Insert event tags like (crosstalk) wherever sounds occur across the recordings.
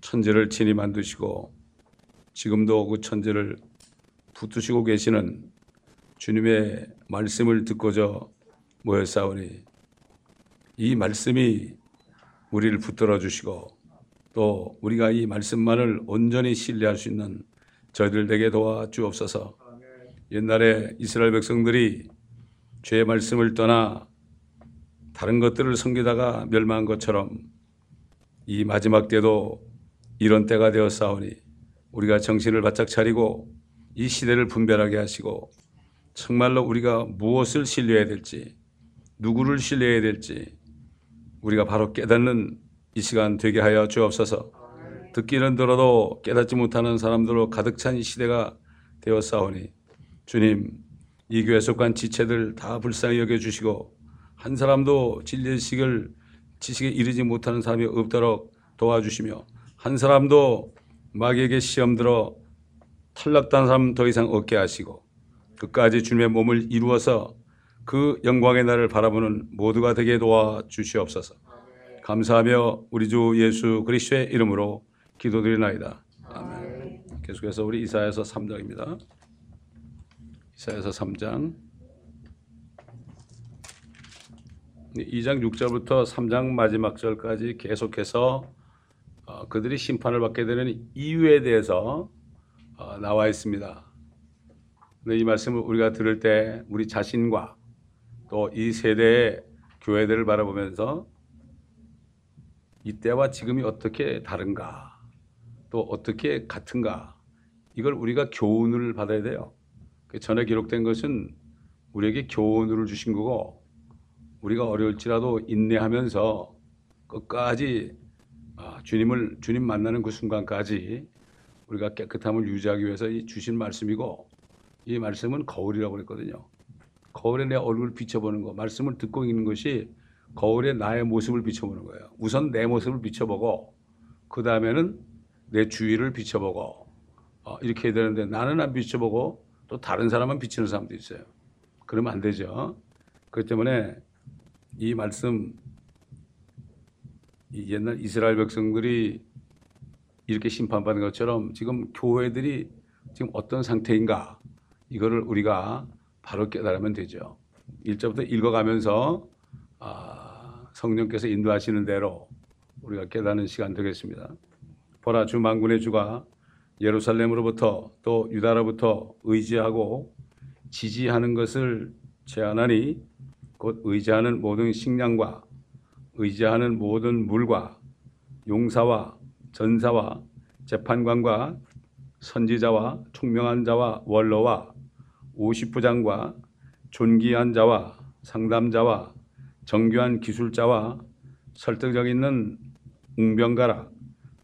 천지를 친히 만드시고 지금도 그 천지를 붙드시고 계시는 주님의 말씀을 듣고자 모였사오니 이 말씀이 우리를 붙들어 주시고 또 우리가 이 말씀만을 온전히 신뢰할 수 있는 저희들 에게 도와 주옵소서. 옛날에 이스라엘 백성들이 죄의 말씀을 떠나 다른 것들을 섬기다가 멸망한 것처럼 이 마지막 때도 이런 때가 되었사오니 우리가 정신을 바짝 차리고 이 시대를 분별하게 하시고 정말로 우리가 무엇을 신뢰해야 될지 누구를 신뢰해야 될지 우리가 바로 깨닫는 이 시간 되게 하여 주옵소서. 듣기는 들어도 깨닫지 못하는 사람들로 가득 찬 이 시대가 되었사오니 주님 이 교회 속한 지체들 다 불쌍히 여겨주시고 한 사람도 진리식을 지식에 이르지 못하는 사람이 없도록 도와주시며 한 사람도 마귀에게 시험 들어 탈락단 사람 더 이상 없게 하시고 끝까지 주님의 몸을 이루어서 그 영광의 날을 바라보는 모두가 되게 도와 주시옵소서. 감사하며 우리 주 예수 그리스도의 이름으로 기도드리나이다. 아멘. 계속해서 우리 이사야서 3장입니다. 이사야서 3장 2장 6절부터 3장 마지막 절까지 계속해서 어, 그들이 심판을 받게 되는 이유에 대해서 어, 나와 있습니다. 이 말씀을 우리가 들을 때 우리 자신과 또 이 세대의 교회들을 바라보면서 이때와 지금이 어떻게 다른가 또 어떻게 같은가 이걸 우리가 교훈을 받아야 돼요. 그 전에 기록된 것은 우리에게 교훈을 주신 거고 우리가 어려울지라도 인내하면서 끝까지 아, 주님을 주님 만나는 그 순간까지 우리가 깨끗함을 유지하기 위해서 주신 말씀이고 이 말씀은 거울이라고 그랬거든요. 거울에 내 얼굴을 비춰보는 거, 말씀을 듣고 있는 것이 거울에 나의 모습을 비춰보는 거예요. 우선 내 모습을 비춰보고 그 다음에는 내 주위를 비춰보고 어, 이렇게 해야 되는데 나는 안 비춰보고 또 다른 사람만 비치는 사람도 있어요. 그러면 안 되죠. 그렇기 때문에 이 말씀 옛날 이스라엘 백성들이 이렇게 심판받는 것처럼 지금 교회들이 지금 어떤 상태인가 이거를 우리가 바로 깨달으면 되죠. 1절부터 읽어가면서 아, 성령께서 인도하시는 대로 우리가 깨닫는 시간 되겠습니다. 보라 주 만군의 주가 예루살렘으로부터 또 유다로부터 의지하고 지지하는 것을 제안하니 곧 의지하는 모든 식량과 의지하는 모든 물과 용사와 전사와 재판관과 선지자와 총명한 자와 원로와 오십부장과 존귀한 자와 상담자와 정교한 기술자와 설득력 있는 웅병가라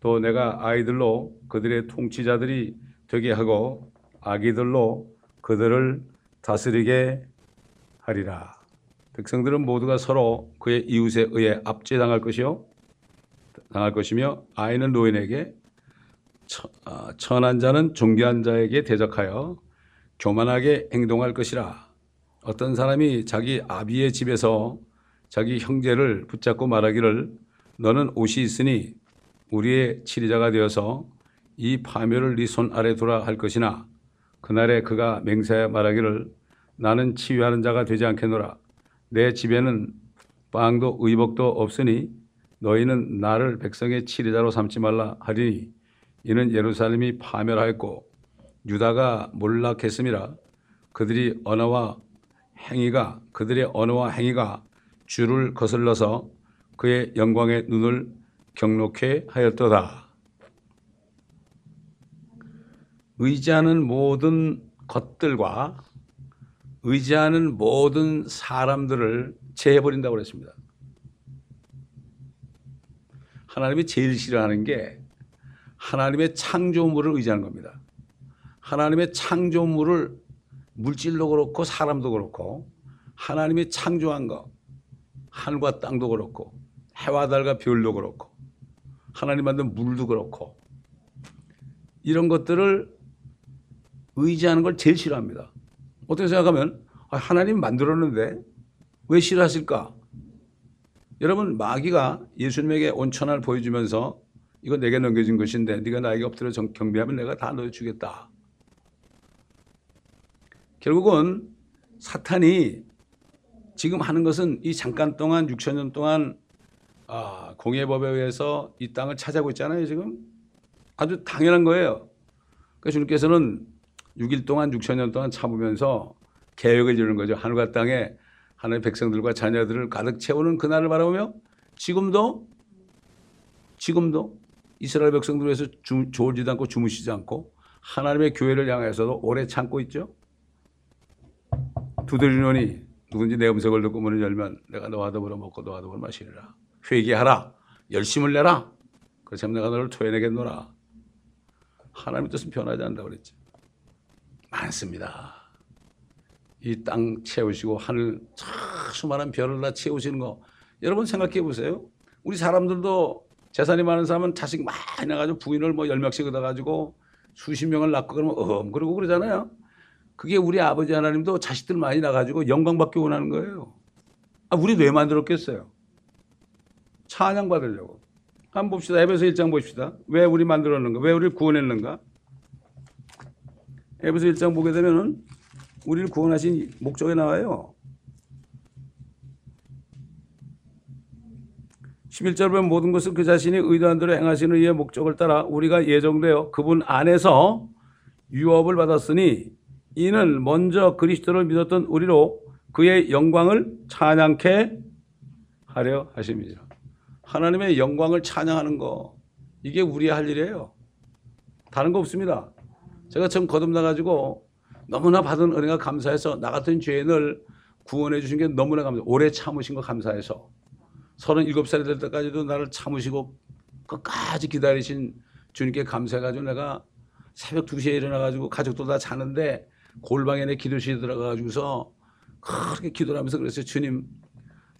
또 내가 아이들로 그들의 통치자들이 되게 하고 아기들로 그들을 다스리게 하리라. 백성들은 모두가 서로 그의 이웃에 의해 압제당할 것이요 당할 것이며 아이는 노인에게 아, 천한 자는 존귀한 자에게 대적하여 교만하게 행동할 것이라. 어떤 사람이 자기 아비의 집에서 자기 형제를 붙잡고 말하기를 너는 옷이 있으니 우리의 치리자가 되어서 이 파멸을 네 손 아래 두라 할 것이나 그날에 그가 맹세하여 말하기를 나는 치유하는 자가 되지 않겠노라. 내 집에는 빵도 의복도 없으니 너희는 나를 백성의 치리자로 삼지 말라 하리니 이는 예루살렘이 파멸하였고 유다가 몰락했음이라 그들이 언어와 행위가 그들의 언어와 행위가 주를 거슬러서 그의 영광의 눈을 경록해 하였도다. 의지하는 모든 것들과 의지하는 모든 사람들을 제해버린다고 그랬습니다. 하나님이 제일 싫어하는 게 하나님의 창조물을 의지하는 겁니다. 하나님의 창조물을 물질도 그렇고 사람도 그렇고 하나님이 창조한 것 하늘과 땅도 그렇고 해와 달과 별도 그렇고 하나님 만든 물도 그렇고 이런 것들을 의지하는 걸 제일 싫어합니다. 어떻게 생각하면 아, 하나님 만들었는데 왜 싫어하실까? 여러분 마귀가 예수님에게 온천을 보여주면서 이거 내게 넘겨진 것인데 네가 나에게 엎드려 정- 경배하면 내가 다 넣어주겠다. 결국은 사탄이 지금 하는 것은 이 잠깐 동안 6천 년 동안 아, 공예법에 의해서 이 땅을 차지하고 있잖아요 지금 아주 당연한 거예요. 그러니까 주님께서는 6일 동안 6천 년 동안 참으면서 계획을 이루는 거죠. 하늘과 땅에 하나님의 백성들과 자녀들을 가득 채우는 그날을 바라보며 지금도 지금도 이스라엘 백성들 위해서 주, 졸지도 않고 주무시지 않고 하나님의 교회를 향해서도 오래 참고 있죠. 두드리노니 누군지 내 음성을 듣고 문을 열면 내가 너와 더불어 먹고 너와 더불어 마시리라. 회개하라. 열심을 내라. 그렇지 내가 너를 토해내겠노라. 하나님의 뜻은 변하지 않는다고 그랬지. 많습니다. 이 땅 채우시고 하늘 참 수많은 별을 다 채우시는 거 여러분 생각해 보세요. 우리 사람들도 재산이 많은 사람은 자식 많이 나가지고 부인을 뭐 열 명씩 얻어가지고 수십 명을 낳고 그러면 음 그러고 그러잖아요. 그게 우리 아버지 하나님도 자식들 많이 나가지고 영광 받기 원하는 거예요. 아, 우리 왜 만들었겠어요? 찬양 받으려고. 한번 봅시다. 에베소 1장 봅시다. 왜 우리 만들었는가? 왜 우리를 구원했는가? 에베소 1장 보게 되면은 우리를 구원하신 목적이 나와요. 11절 보면 모든 것을 그 자신이 의도한 대로 행하시는 이의 목적을 따라 우리가 예정되어 그분 안에서 유업을 받았으니 이는 먼저 그리스도를 믿었던 우리로 그의 영광을 찬양케 하려 하심이니라. 하나님의 영광을 찬양하는 거 이게 우리의 할 일이에요. 다른 거 없습니다. 제가 처음 거듭나가지고 너무나 받은 은혜가 감사해서 나 같은 죄인을 구원해 주신 게 너무나 감사. 오래 참으신 거 감사해서 37살이 될 때까지도 나를 참으시고 끝까지 기다리신 주님께 감사해가지고 내가 새벽 2시에 일어나가지고 가족도 다 자는데 골방에 내 기도실에 들어가가지고서 그렇게 기도를 하면서 그랬어요. 주님,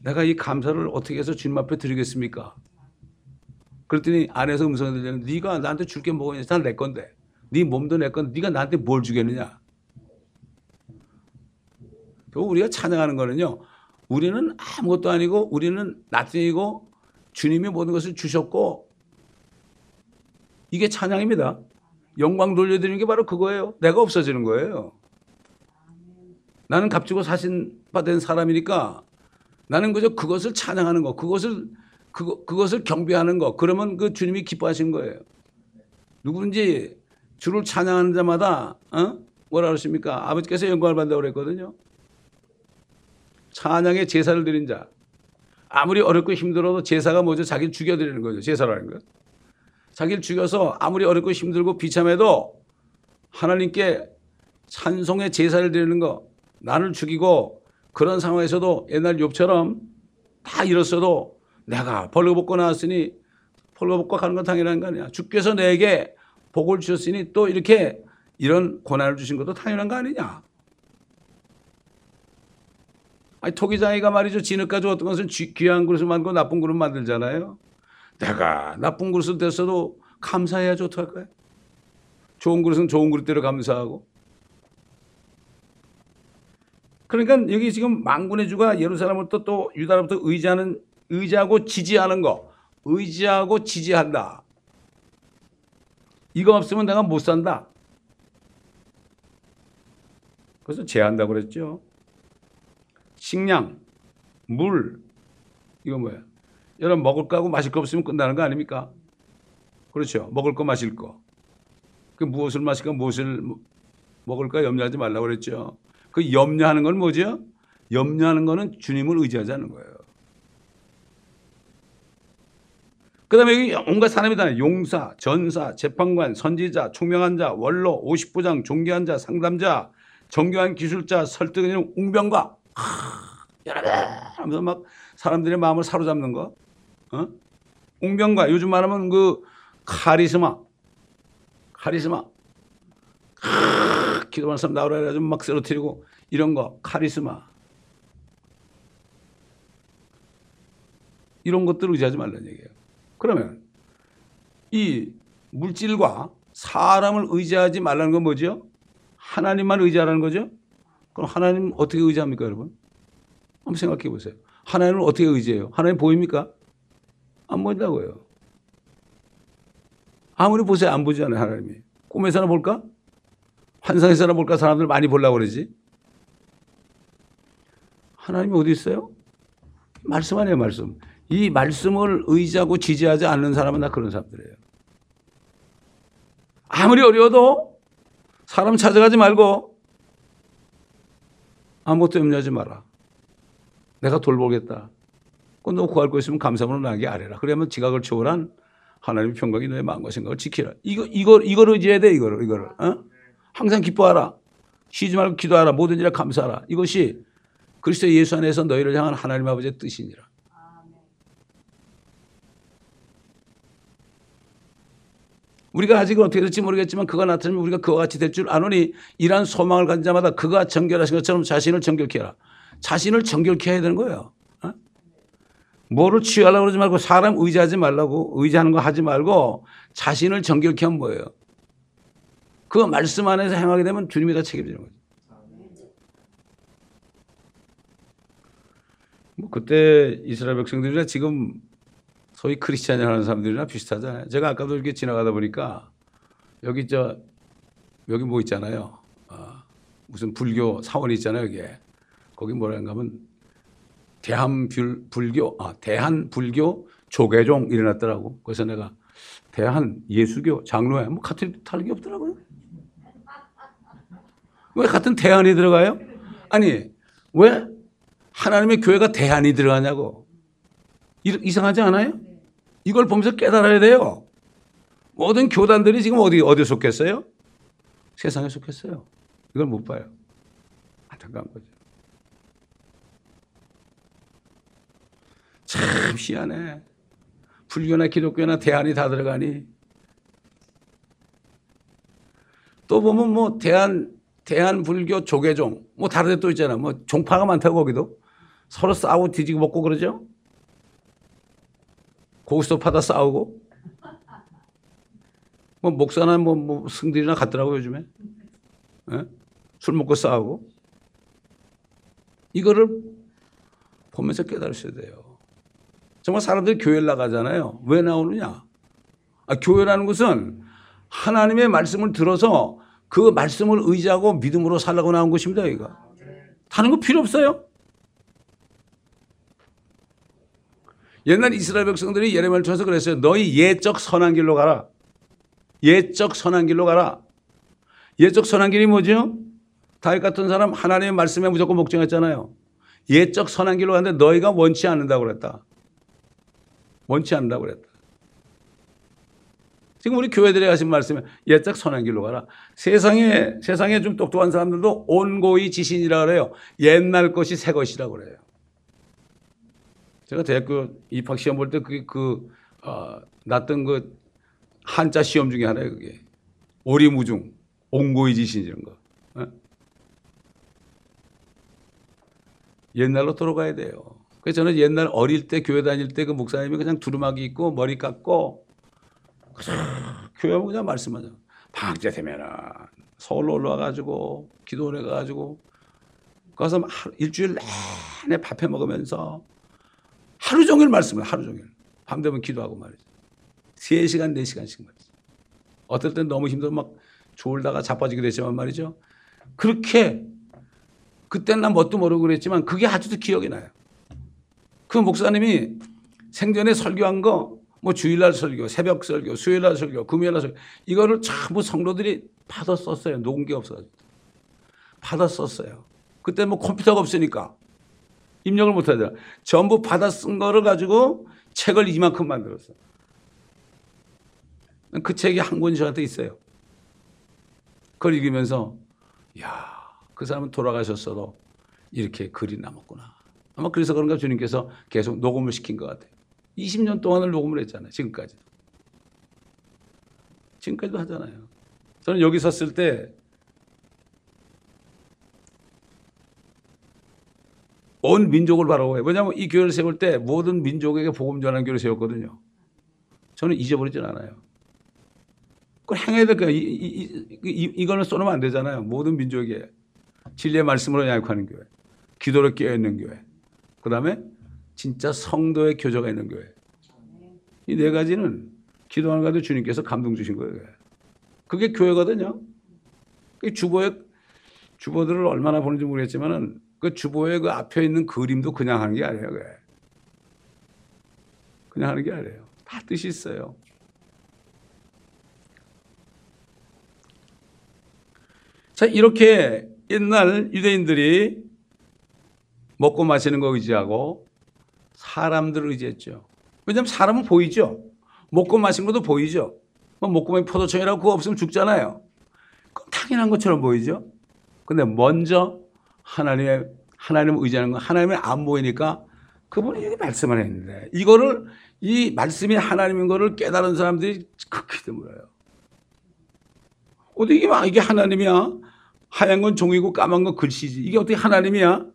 내가 이 감사를 어떻게 해서 주님 앞에 드리겠습니까? 그랬더니 안에서 음성이 들리는 네가 나한테 줄 게 뭐가 있냐? 다내 건데. 네 몸도 내 건데 네가 나한테 뭘 주겠느냐? 결국 우리가 찬양하는 거는요. 우리는 아무것도 아니고 우리는 나중이고 주님이 모든 것을 주셨고 이게 찬양입니다. 영광 돌려드리는 게 바로 그거예요. 내가 없어지는 거예요. 나는 값지고 사신 받은 사람이니까 나는 그저 그것을 찬양하는 거, 그것을 그거, 그것을 경배하는 거. 그러면 그 주님이 기뻐하신 거예요. 누구든지 주를 찬양하는 자마다 어? 뭐라 그러십니까? 아버지께서 영광을 받는다고 그랬거든요. 찬양의 제사를 드린 자. 아무리 어렵고 힘들어도 제사가 뭐죠? 자기를 죽여드리는 거죠. 제사라는 것. 자기를 죽여서 아무리 어렵고 힘들고 비참해도 하나님께 찬송의 제사를 드리는 거. 나를 죽이고 그런 상황에서도 옛날 욥처럼 다 잃었어도 내가 벌거벗고 나왔으니 벌거벗고 가는 건 당연한 거 아니야. 주께서 내게 복을 주셨으니 또 이렇게 이런 고난을 주신 것도 당연한 거 아니냐. 아니 토기장이가 말이죠. 진흙 가지고 어떤 것은 귀한 그릇을 만들고 나쁜 그릇 만들잖아요. 내가 나쁜 그릇을 됐어도 감사해야지 어떡할까요? 좋은 그릇은 좋은 그릇대로 감사하고. 그러니까 여기 지금 망군의 주가 예루살렘부터 또 유다로부터 의지하는 의지하고 지지하는 거. 의지하고 지지한다. 이거 없으면 내가 못 산다. 그래서 제한다고 그랬죠. 식량, 물, 이거 뭐야? 여러분 먹을 거하고 마실 거 없으면 끝나는 거 아닙니까? 그렇죠. 먹을 거 마실 거. 그 무엇을 마실까 무엇을 먹을까 염려하지 말라고 그랬죠. 그 염려하는 건 뭐죠? 염려하는 거는 주님을 의지하자는 거예요. 그 다음에 여기 온갖 사람이 다 용사, 전사, 재판관, 선지자, 총명한 자, 원로, 50부장, 종교한 자, 상담자, 정교한 기술자, 설득하는 웅병과 여러분 하면서 막 사람들의 마음을 사로잡는 거. 어? 웅병과 요즘 말하면 그 카리스마, 카리스마. 기도하는 사람 나오라 해가지고 막 쓰러뜨리고 이런 거 카리스마. 이런 것들을 의지하지 말라는 얘기예요. 그러면 이 물질과 사람을 의지하지 말라는 건 뭐죠? 하나님만 의지하라는 거죠? 그럼 하나님 어떻게 의지합니까, 여러분? 한번 생각해 보세요. 하나님을 어떻게 의지해요? 하나님 보입니까? 안 보인다고요. 아무리 보세요. 안 보잖아요. 하나님이. 꿈에서나 볼까? 환상에서나 볼까? 사람들 많이 보려고 그러지. 하나님이 어디 있어요? 말씀 아니에요, 말씀. 이 말씀을 의지하고 지지하지 않는 사람은 다 그런 사람들이에요. 아무리 어려워도 사람 찾아가지 말고 아무것도 염려하지 마라. 내가 돌보겠다. 너 구할 거 있으면 감사문을 나게 아래라. 그러면 지각을 초월한 하나님의 평강이 너의 마음과 생각을 지키라. 이거, 이거, 이걸 의지해야 돼, 이거를, 이거를. 어? 항상 기뻐하라. 쉬지 말고 기도하라. 모든 일에 감사하라. 이것이 그리스도 예수 안에서 너희를 향한 하나님 아버지의 뜻이니라. 우리가 아직은 어떻게 될지 모르겠지만 그가 나타나면 우리가 그와 같이 될 줄 아노니 이러한 소망을 가진 자마다 그가 정결하신 것처럼 자신을 정결케 해라. 자신을 정결케 해야 되는 거예요. 어? 뭐를 취하려고 그러지 말고 사람 의지하지 말라고 의지하는 거 하지 말고 자신을 정결케 하면 뭐예요? 그 말씀 안에서 행하게 되면 주님이 다 책임지는 거죠. 뭐 그때 이스라엘 백성들이나 지금 소위 크리스찬을 하는 사람들이나 비슷하잖아요. 제가 아까도 이렇게 지나가다 보니까 여기 저 여기 뭐 있잖아요. 아, 무슨 불교 사원이 있잖아요. 여기에 거기 뭐라는가 하면 대한 불교 아 대한 불교 조계종 일어났더라고. 그래서 내가 대한 예수교 장로회 뭐 같은 다른 게 없더라고요. 왜 같은 대한이 들어가요? 아니 왜 하나님의 교회가 대한이 들어가냐고. 이상하지 않아요? 이걸 보면서 깨달아야 돼요. 모든 교단들이 지금 어디, 어디 속했어요? 세상에 속했어요. 이걸 못 봐요. 안타까운 거죠. 참 희한해. 불교나 기독교나 대안이 다 들어가니. 또 보면 뭐 대한, 대한 불교 조계종, 뭐 다른 데 또 있잖아. 뭐 종파가 많다고 거기도. 서로 싸우고 뒤지고 먹고 그러죠? 고기도 파다 싸우고. 뭐 목사나 뭐, 뭐 승들이나 같더라고 요즘에. 예? 술 먹고 싸우고. 이거를 보면서 깨달으셔야 돼요. 정말 사람들이 교회를 나가잖아요. 왜 나오느냐? 아, 교회라는 것은 하나님의 말씀을 들어서 그 말씀을 의지하고 믿음으로 살라고 나온 것입니다, 이거. 다른 거 필요 없어요. 옛날 이스라엘 백성들이 예레미야를 통해서 그랬어요. 너희 예적 선한 길로 가라. 예적 선한 길로 가라. 예적 선한 길이 뭐죠? 다윗 같은 사람 하나님의 말씀에 무조건 목정했잖아요. 예적 선한 길로 가는데 너희가 원치 않는다고 그랬다. 원치 않는다고 그랬다. 지금 우리 교회들이 하신 말씀에 예적 선한 길로 가라. 세상에 세상에 좀 똑똑한 사람들도 온고이 지신이라 그래요. 옛날 것이 새 것이라고 그래요. 제가 대학교 입학 시험 볼 때 그게 그, 어, 났던 그 한자 시험 중에 하나예요, 그게. 오리무중, 옹고이지신 이런 거. 어? 옛날로 돌아가야 돼요. 그래서 저는 옛날 어릴 때 교회 다닐 때 그 목사님이 그냥 두루마기 입고 머리 깎고 교회 오면 그냥 말씀하죠. 방학 때 되면은 서울로 올라와가지고 기도원에 가가지고 가서 일주일 내내 밥해 먹으면서 하루 종일 말씀을 하루 종일. 밤 되면 기도하고 말이죠. 3시간, 4시간씩 말이죠. 어떨 땐 너무 힘들어 막 졸다가 자빠지기도 했지만 말이죠. 그렇게 그때는 난 뭣도 모르고 그랬지만 그게 아직도 기억이 나요. 그 목사님이 생전에 설교한 거, 뭐 주일날 설교, 새벽 설교, 수요일날 설교, 금요일날 설교, 이거를 전부 성도들이 받아 썼어요. 녹은 게 없어가지고. 받아 썼어요. 그때 뭐 컴퓨터가 없으니까. 입력을 못하잖아. 전부 받아 쓴 거를 가지고 책을 이만큼 만들었어. 그 책이 한 권이 저한테 있어요. 그걸 읽으면서, 야, 그 사람은 돌아가셨어도 이렇게 글이 남았구나. 아마 그래서 그런가 주님께서 계속 녹음을 시킨 것 같아요. 20년 동안을 녹음을 했잖아요. 지금까지. 지금까지도 하잖아요. 저는 여기 섰을 때 온 민족을 바라고 해요. 왜냐하면 이 교회를 세울 때 모든 민족에게 복음 전하는 교회를 세웠거든요. 저는 잊어버리진 않아요. 그걸 행해야 될 거예요. 이, 이, 이, 이거는 쏘면 안 되잖아요. 모든 민족에게 진리의 말씀으로 양육하는 교회, 기도로 깨어있는 교회, 그 다음에 진짜 성도의 교제가 있는 교회. 이 네 가지는 기도하는 가운데 주님께서 감동 주신 거예요. 그게 교회거든요. 그 주보에 주보들을 얼마나 보는지 모르겠지만은 그 주보에 그 앞에 있는 그림도 그냥 하는 게 아니에요. 그게. 그냥 하는 게 아니에요. 다 뜻이 있어요. 자, 이렇게 옛날 유대인들이 먹고 마시는 거 의지하고 사람들을 의지했죠. 왜냐하면 사람은 보이죠. 먹고 마신 것도 보이죠. 뭐 먹고 마신 포도청이라고 그거 없으면 죽잖아요. 그럼 당연한 것처럼 보이죠. 근데 먼저 하나님의 하나님을 의지하는 건 하나님을 안 보이니까 그분이 여기 말씀을 했는데 이거를 이 말씀이 하나님인 거를 깨달은 사람들이 극히 드물어요. 막 이게 하나님이야? 하얀 건 종이고 까만 건 글씨지. 이게 어떻게 하나님이야?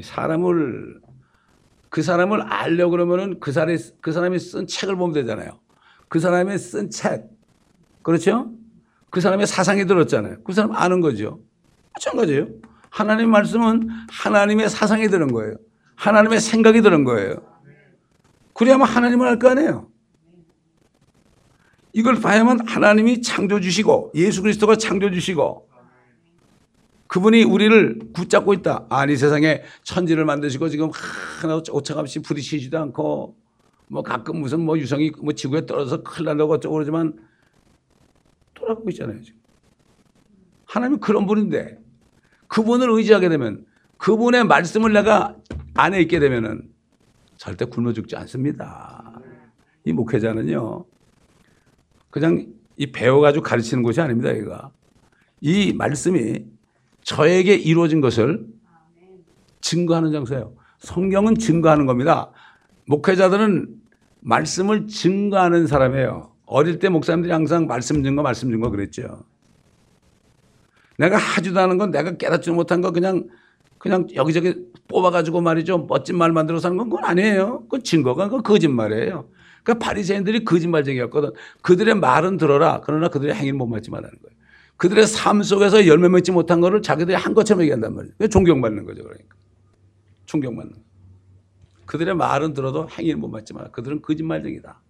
사람을 그 사람을 알려 그러면은 그 사람이 그 사람이 쓴 책을 보면 되잖아요. 그 사람이 쓴 책, 그렇죠? 그 사람의 사상이 들었잖아요. 그 사람 아는 거죠. 마찬가지예요. 하나님 말씀은 하나님의 사상이 들은 거예요. 하나님의 생각이 들은 거예요. 그래야만 하나님을 알 거 아니에요. 이걸 봐야만 하나님이 창조 주시고 예수 그리스도가 창조 주시고 그분이 우리를 붙잡고 있다. 아니 세상에 천지를 만드시고 지금 하나 오차없이 부딪히지도 않고 뭐 가끔 무슨 뭐 유성이 뭐 지구에 떨어져서 큰일 난다고 어쩌고 그러지만 돌아가고 있잖아요. 지금. 하나님은 그런 분인데 그분을 의지하게 되면 그분의 말씀을 내가 안에 있게 되면은 절대 굶어 죽지 않습니다. 이 목회자는요. 그냥 이 배워가지고 가르치는 것이 아닙니다. 얘가. 이 말씀이 저에게 이루어진 것을 증거하는 장소예요. 성경은 증거하는 겁니다. 목회자들은 말씀을 증거하는 사람이에요. 어릴 때 목사님들이 항상 말씀 증거, 말씀 증거 그랬죠. 내가 하지도 않은 건 내가 깨닫지 못한 거 그냥 그냥 여기저기 뽑아가지고 말이죠. 멋진 말 만들어서 하는 건 그건 아니에요. 그건 증거가 그건 거짓말이에요. 그러니까 바리새인들이 거짓말쟁이였거든. 그들의 말은 들어라. 그러나 그들의 행위는 못 맞지 말라는 거예요. 그들의 삶 속에서 열매 맺지 못한 거를 자기들이 한 것처럼 얘기한단 말이에요. 존경받는 거죠. 그러니까. 존경받는. 그들의 말은 들어도 행위는 못 맞지만 그들은 거짓말쟁이다.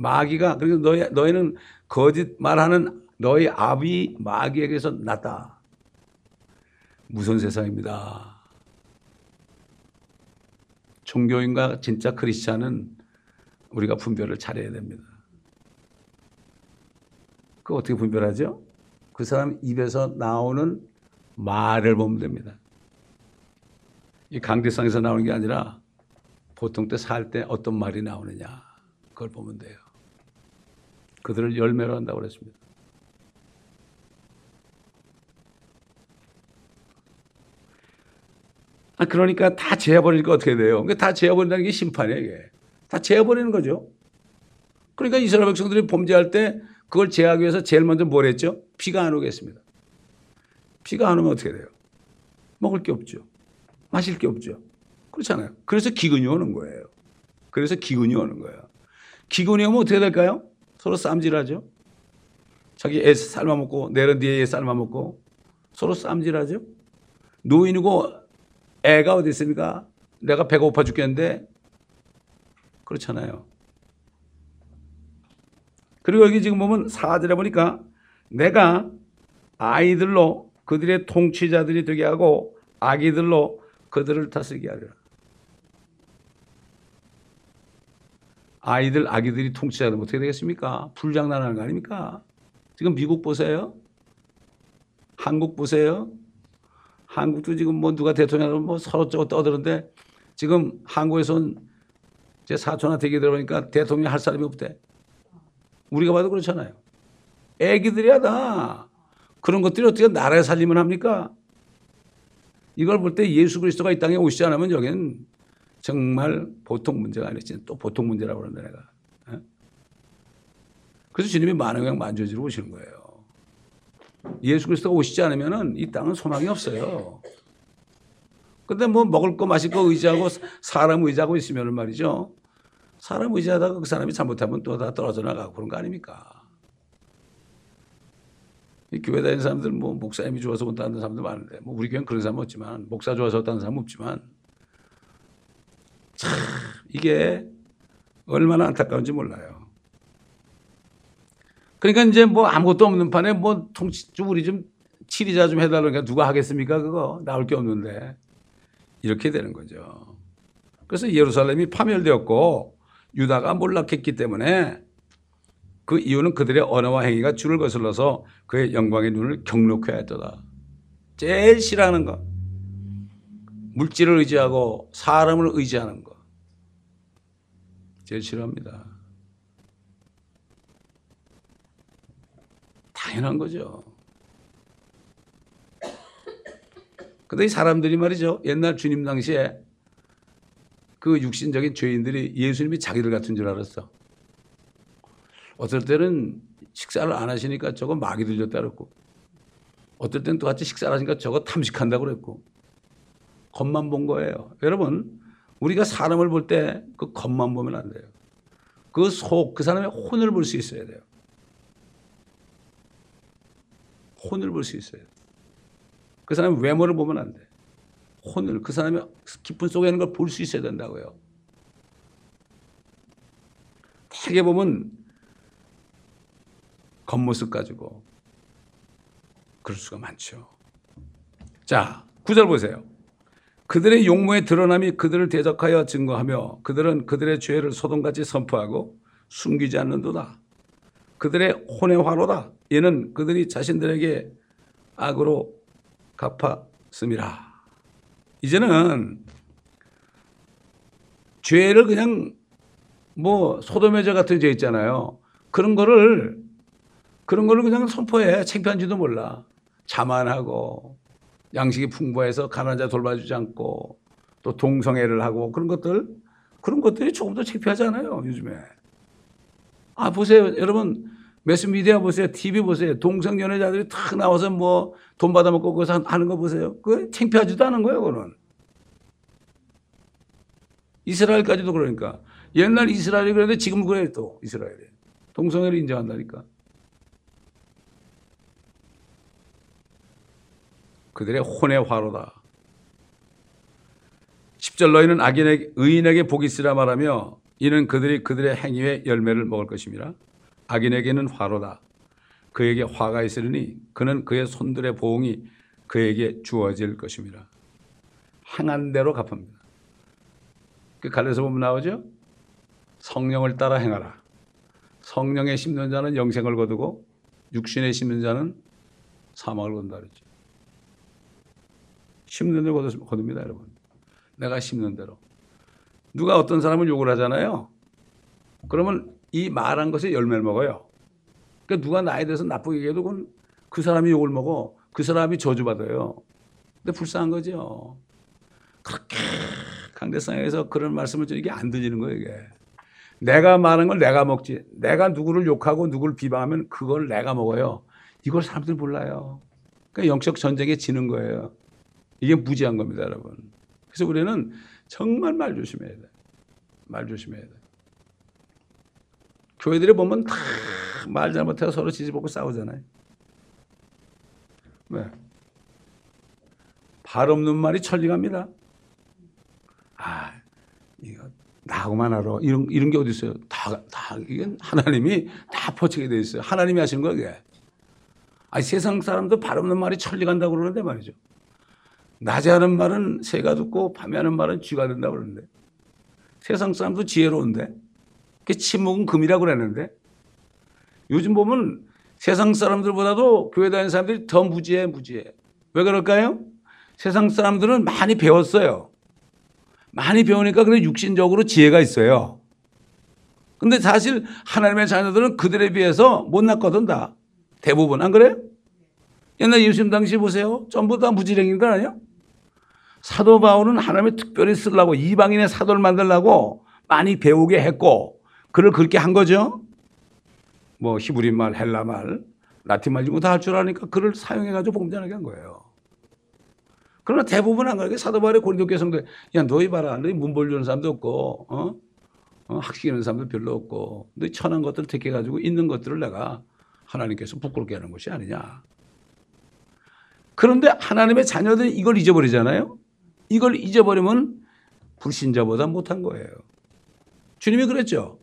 마귀가 그리고 너희 너희는 거짓말하는 너희 아비 마귀에게서 났다. 무서운 세상입니다. 종교인과 진짜 크리스찬은 우리가 분별을 잘해야 됩니다. 그 어떻게 분별하죠? 그 사람 입에서 나오는 말을 보면 됩니다. 이 강대상에서 나오는 게 아니라 보통 때 살때 어떤 말이 나오느냐 그걸 보면 돼요. 그들을 열매로 한다고 그랬습니다. 아, 그러니까 다 재어버리니까 어떻게 돼요? 그러니까 다 재어버린다는 게 심판이에요, 이게. 다 재어버리는 거죠. 그러니까 이스라엘 백성들이 범죄할 때 그걸 제하기 위해서 제일 먼저 뭘 했죠? 비가 안 오겠습니다. 비가 안 오면 어떻게 돼요? 먹을 게 없죠. 마실 게 없죠. 그렇잖아요. 그래서 기근이 오는 거예요. 그래서 기근이 오는 거예요. 기근이 오면 어떻게 될까요? 서로 쌈질하죠. 자기 애 삶아먹고 내려 뒤에 애 삶아먹고 서로 쌈질하죠. 노인이고 애가 어디 있습니까? 내가 배고파 죽겠는데 그렇잖아요. 그리고 여기 지금 보면 사절에 보니까 내가 아이들로 그들의 통치자들이 되게 하고 아기들로 그들을 다스리게 하리라. 아이들, 아기들이 통치자들 어떻게 되겠습니까? 불장난하는 거 아닙니까? 지금 미국 보세요. 한국 보세요. 한국도 지금 뭐 누가 대통령을 뭐 서로 저거 떠드는데 지금 한국에선 제 사촌한테 얘기 들어보니까 대통령 할 사람이 없대. 우리가 봐도 그렇잖아요. 애기들이야 다. 그런 것들이 어떻게 나라에 살림을 합니까? 이걸 볼 때 예수 그리스도가 이 땅에 오시지 않으면 여기는 정말 보통 문제가 아니지. 또 보통 문제라고 그러는데 내가. 예? 그래서 주님이 만왕양 만져지러 오시는 거예요. 예수 그리스도가 오시지 않으면 이 땅은 소망이 없어요. 근데 뭐 먹을 거 마실 거 의지하고 사람 의지하고 있으면 말이죠. 사람 의지하다가 그 사람이 잘못하면 또 다 떨어져 나가고 그런 거 아닙니까? 이 교회 다니는 사람들 뭐 목사님이 좋아서 온다는 사람들 많은데 뭐 우리 교회는 그런 사람 없지만 목사 좋아서 왔다는 사람 없지만 이게 얼마나 안타까운지 몰라요. 그러니까 이제 뭐 아무것도 없는 판에 뭐 통치 좀 우리 좀 치리자 좀 해달라니까 누가 하겠습니까 그거 나올 게 없는데 이렇게 되는 거죠. 그래서 예루살렘이 파멸되었고 유다가 몰락했기 때문에 그 이유는 그들의 언어와 행위가 주를 거슬러서 그의 영광의 눈을 경록해 했더라. 제일 싫어하는 거. 물질을 의지하고 사람을 의지하는 거. 제일 싫어합니다. 당연한 거죠. 근데 이 사람들이 말이죠. 옛날 주님 당시에 그 육신적인 죄인들이 예수님이 자기들 같은 줄 알았어. 어떨 때는 식사를 안 하시니까 저거 마귀 들렸다 그랬고, 어떨 때는 또 같이 식사를 하시니까 저거 탐식한다고 그랬고, 겉만 본 거예요. 여러분, 우리가 사람을 볼 때 그 겉만 보면 안 돼요. 그 속, 그 사람의 혼을 볼 수 있어야 돼요. 혼을 볼 수 있어요. 그 사람의 외모를 보면 안 돼. 혼을, 그 사람의 깊은 속에 있는 걸 볼 수 있어야 된다고요. 되게 보면 겉모습 가지고 그럴 수가 많죠. 자, 구절 보세요. 그들의 용모의 드러남이 그들을 대적하여 증거하며 그들은 그들의 죄를 소돔같이 선포하고 숨기지 않는도다. 그들의 혼의 화로다. 이는 그들이 자신들에게 악으로 갚았음이라. 이제는 죄를 그냥 뭐 소돔의 죄 같은 죄 있잖아요. 그런 거를 그런 거를 그냥 선포해. 창피한지도 몰라. 자만하고 양식이 풍부해서 가난한 자 돌봐주지 않고 또 동성애를 하고 그런 것들 그런 것들이 조금 더 창피하잖아요. 요즘에. 아 보세요. 여러분 매스미디어 보세요. TV 보세요. 동성 연애자들이 탁 나와서 뭐 돈 받아먹고 그거 하는 거 보세요. 그 창피하지도 않은 거예요. 그거는. 이스라엘까지도 그러니까. 옛날 이스라엘이 그랬는데 지금 그래 또 이스라엘이. 동성애를 인정한다니까. 그들의 혼의 화로다. 10절 너희는 악인에게 의인에게 복이 있으라 말하며 이는 그들이 그들의 행위의 열매를 먹을 것입니다. 악인에게는 화로다. 그에게 화가 있으니 그는 그의 손들의 보응이 그에게 주어질 것입니다. 행한 대로 갚습니다. 그 갈래서 보면 나오죠? 성령을 따라 행하라. 성령에 심는 자는 영생을 거두고 육신에 심는 자는 사망을 건다 그랬죠. 심는 대로 거둡니다, 여러분. 내가 심는 대로. 누가 어떤 사람을 욕을 하잖아요. 그러면 이 말한 것에 열매를 먹어요. 그러니까 누가 나에 대해서 나쁘게 얘기해도 그 사람이 욕을 먹어. 그 사람이 저주받아요. 근데 불쌍한 거죠. 그렇게 강대상에서 그런 말씀을 좀 이게 안 들리는 거예요, 이게. 내가 말한 걸 내가 먹지. 내가 누구를 욕하고 누구를 비방하면 그걸 내가 먹어요. 이걸 사람들이 몰라요. 그러니까 영적 전쟁에 지는 거예요. 이게 무지한 겁니다, 여러분. 그래서 우리는 정말 말 조심해야 돼. 말 조심해야 돼. 교회들이 보면 다 말 잘못해서 서로 지지볶고 싸우잖아요. 왜? 발 없는 말이 천리갑니다. 아, 이거 나하고만 알아. 이런 이런 게 어디 있어요? 다, 다 이건 하나님이 다 퍼치게 돼 있어요. 하나님이 하시는 그게. 아, 세상 사람도 발 없는 말이 천리 간다고 그러는데 말이죠. 낮에 하는 말은 새가 듣고 밤에 하는 말은 쥐가 된다고 그러는데. 세상 사람도 지혜로운데. 그 침묵은 금이라고 그랬는데 요즘 보면 세상 사람들보다도 교회 다니는 사람들이 더 무지해 무지해. 왜 그럴까요? 세상 사람들은 많이 배웠어요. 많이 배우니까 근데 육신적으로 지혜가 있어요. 근데 사실 하나님의 자녀들은 그들에 비해서 못났거든 다. 대부분 안 그래요? 옛날 예수님 당시 보세요. 전부 다 무지랭이들 아니야? 사도 바울은 하나님이 특별히 쓰려고 이방인의 사도를 만들려고 많이 배우게 했고 글을 그렇게 한 거죠. 뭐 히브리 말, 헬라 말, 라틴 말 이런 거다 할 줄 아니까 글을 사용해 가지고 봉전하게 한 거예요. 그러나 대부분 안 그렇게 사도 바울의 고린도 교성들 야 너희 봐라 너희 문벌 주는 사람도 없고 어? 어? 학식 있는 사람도 별로 없고 너희 천한 것들을 택해 가지고 있는 것들을 내가 하나님께서 부끄럽게 하는 것이 아니냐. 그런데 하나님의 자녀들이 이걸 잊어버리잖아요. 이걸 잊어버리면 불신자보다 못한 거예요. 주님이 그랬죠.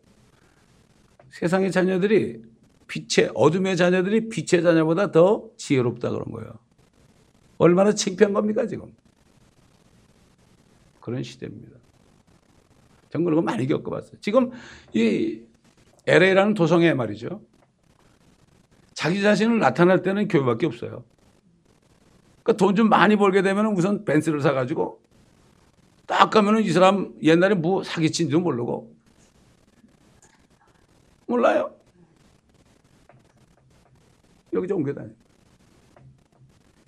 세상의 자녀들이 빛의 어둠의 자녀들이 빛의 자녀보다 더 지혜롭다 그런 거예요. 얼마나 창피한 겁니까 지금? 그런 시대입니다. 전 그런 거 많이 겪어봤어요. 지금 이 LA라는 도성에 말이죠. 자기 자신을 나타날 때는 교회밖에 없어요. 그러니까 돈 좀 많이 벌게 되면 우선 벤츠를 사가지고 딱 가면은 이 사람 옛날에 뭐 사기친지도 모르고 몰라요. 여기저 옮겨다니.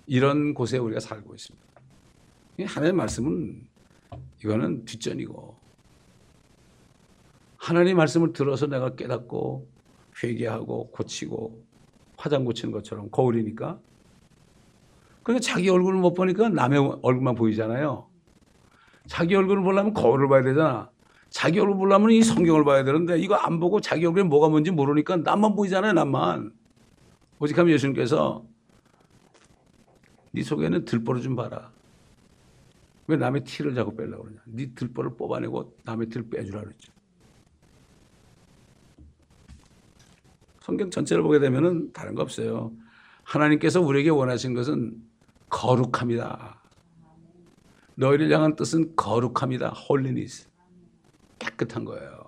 이런 곳에 우리가 살고 있습니다. 하나님의 말씀은 이거는 뒷전이고 하나님 말씀을 들어서 내가 깨닫고 회개하고 고치고 화장 고치는 것처럼 거울이니까 그러니까 자기 얼굴을 못 보니까 남의 얼굴만 보이잖아요. 자기 얼굴을 보려면 거울을 봐야 되잖아. 자기 얼굴 보려면 이 성경을 봐야 되는데 이거 안 보고 자기 얼굴에 뭐가 뭔지 모르니까 남만 보이잖아요, 남만. 오직하면 예수님께서 네 속에는 들보를 좀 봐라. 왜 남의 티를 자꾸 빼려고 그러냐. 네 들보를 뽑아내고 남의 티를 빼주라 그랬죠. 성경 전체를 보게 되면은 다른 거 없어요. 하나님께서 우리에게 원하신 것은 거룩합니다. 너희를 향한 뜻은 거룩합니다. Holiness. 깨끗한 거예요.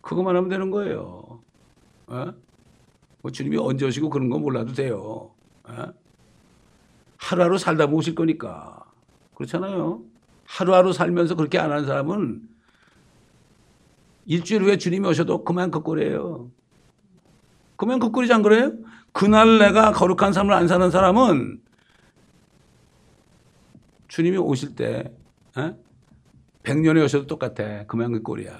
그것만 하면 되는 거예요. 어? 뭐 주님이 언제 오시고 그런 거 몰라도 돼요. 어? 하루하루 살다 보실 거니까. 그렇잖아요. 하루하루 살면서 그렇게 안 하는 사람은 일주일 후에 주님이 오셔도 그만 그 꼴이에요. 그만 그 꼴이지 안 그래요? 그날 내가 거룩한 삶을 안 사는 사람은 주님이 오실 때 에? 100년에 오셔도 똑같아. 그만 그 꼴이야.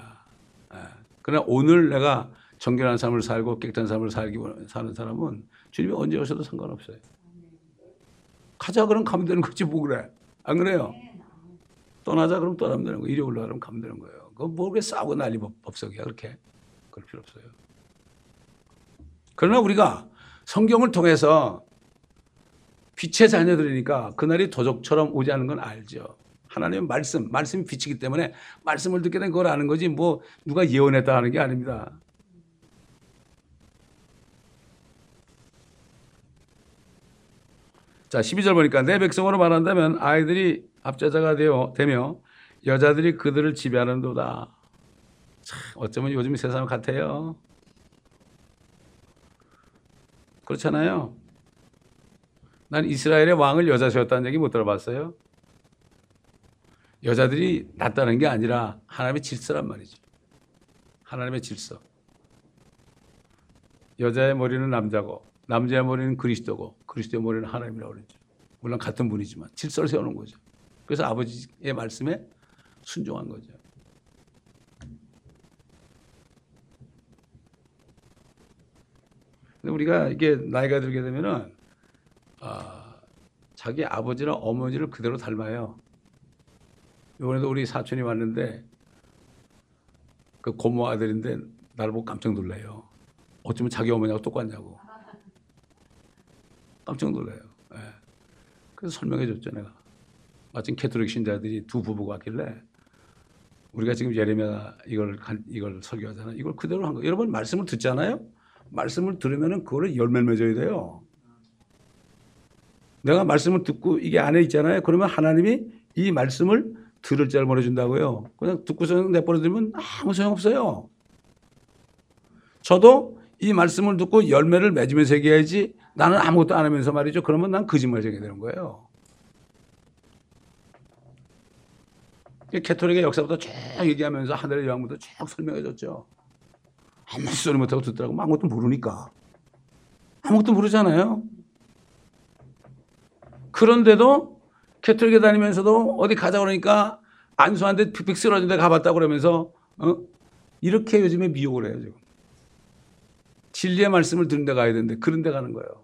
에. 그러나 오늘 내가 정결한 삶을 살고 깨끗한 삶을 살기 사는 사람은 주님이 언제 오셔도 상관없어요. 가자 그럼 가면 되는 거지 뭐 그래. 안 그래요? 떠나자 그럼 떠나면 되는 거. 이리 올라가 그럼 가면 되는 거예요. 그뭐 그렇게 싸우고 난리 법석이야 그렇게. 그럴 필요 없어요. 그러나 우리가 성경을 통해서 빛의 자녀들이니까 그날이 도적처럼 오지 않은 건 알죠. 하나님의 말씀, 말씀이 빛이기 때문에 말씀을 듣게 된 걸 아는 거지 뭐 누가 예언했다 하는 게 아닙니다. 자, 12절 보니까 내 백성으로 말한다면 아이들이 압자자가 되어 되며 여자들이 그들을 지배하는도다. 참, 어쩌면 요즘 세상 같아요. 그렇잖아요. 난 이스라엘의 왕을 여자 세웠다는 얘기 못 들어봤어요. 여자들이 낫다는 게 아니라 하나님의 질서란 말이죠. 하나님의 질서. 여자의 머리는 남자고 남자의 머리는 그리스도고 그리스도의 머리는 하나님이라고 그러죠. 물론 같은 분이지만 질서를 세우는 거죠. 그래서 아버지의 말씀에 순종한 거죠. 근데 우리가 이게 나이가 들게 되면은 아, 자기 아버지나 어머니를 그대로 닮아요. 이번에도 우리 사촌이 왔는데 그 고모 아들인데 나를 보고 깜짝 놀래요. 어쩌면 자기 어머니하고 똑같냐고. 깜짝 놀래요. 네. 그래서 설명해 줬죠, 내가. 마침 캐톨릭 신자들이 두 부부가 왔길래 우리가 지금 예레미야 이걸 이걸 설교하잖아. 이걸 그대로 한 거. 여러분 말씀을 듣잖아요. 말씀을 들으면은 그거를 열매 맺어야 돼요. 내가 말씀을 듣고 이게 안에 있잖아요. 그러면 하나님이 이 말씀을 들을 줄 모르준다고요. 그냥 듣고서 내버려두면 아무 소용없어요. 저도 이 말씀을 듣고 열매를 맺으면서 얘기해야지 나는 아무것도 안 하면서 말이죠. 그러면 난 거짓말쟁이 되는 거예요. 캐톨릭의 역사부터 쭉 얘기하면서 하늘의 여왕부터 쭉 설명해 줬죠. 아무 소리 못하고 듣더라고. 아무것도 모르니까. 아무것도 모르잖아요. 그런데도 캐톨릭에 다니면서도 어디 가자 그러니까 안수한테 픽픽 쓰러진 데 가봤다고 그러면서 어? 이렇게 요즘에 미혹을 해요 지금. 진리의 말씀을 듣는 데 가야 되는데 그런 데 가는 거예요.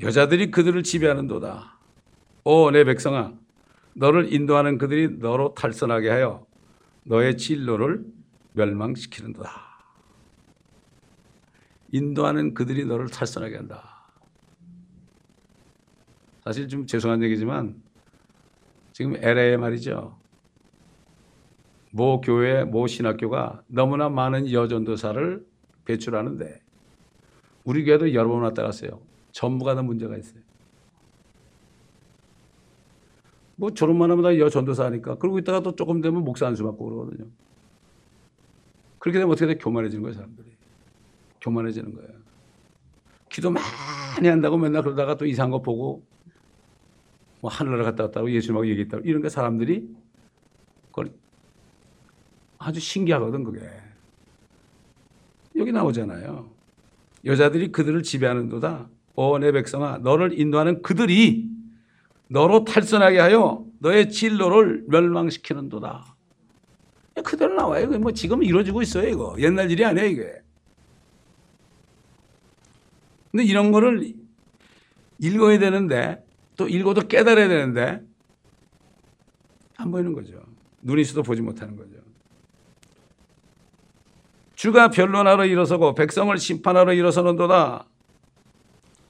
여자들이 그들을 지배하는도다. 오, 내 백성아, 너를 인도하는 그들이 너로 탈선하게 하여 너의 진로를 멸망시키는도다. 인도하는 그들이 너를 탈선하게 한다. 사실 좀 죄송한 얘기지만 지금 LA에 말이죠. 모 교회, 모 신학교가 너무나 많은 여전도사를 배출하는데 우리 교회도 여러 번 왔다 갔어요. 전부가 다 문제가 있어요. 뭐 졸업만 하면 다 여전도사 하니까 그러고 있다가 또 조금 되면 목사 안수 받고 그러거든요. 그렇게 되면 어떻게 돼? 교만해지는 거예요, 사람들이. 교만해지는 거예요. 기도 많이 한다고 맨날 그러다가 또 이상한 거 보고 뭐 하늘나라 갔다 왔다고 예수님하고 얘기했다고 이런 거 사람들이 그걸 아주 신기하거든 그게. 여기 나오잖아요. 여자들이 그들을 지배하는 도다. 어, 내 백성아, 너를 인도하는 그들이 너로 탈선하게 하여 너의 진로를 멸망시키는도다. 그대로 나와요. 이거 뭐 지금 이루어지고 있어요, 이거. 옛날 일이 아니에요, 이게. 근데 이런 거를 읽어야 되는데 또 읽어도 깨달아야 되는데 안 보이는 거죠. 눈이 있어도 보지 못하는 거죠. 주가 변론하러 일어서고 백성을 심판하러 일어서는도다.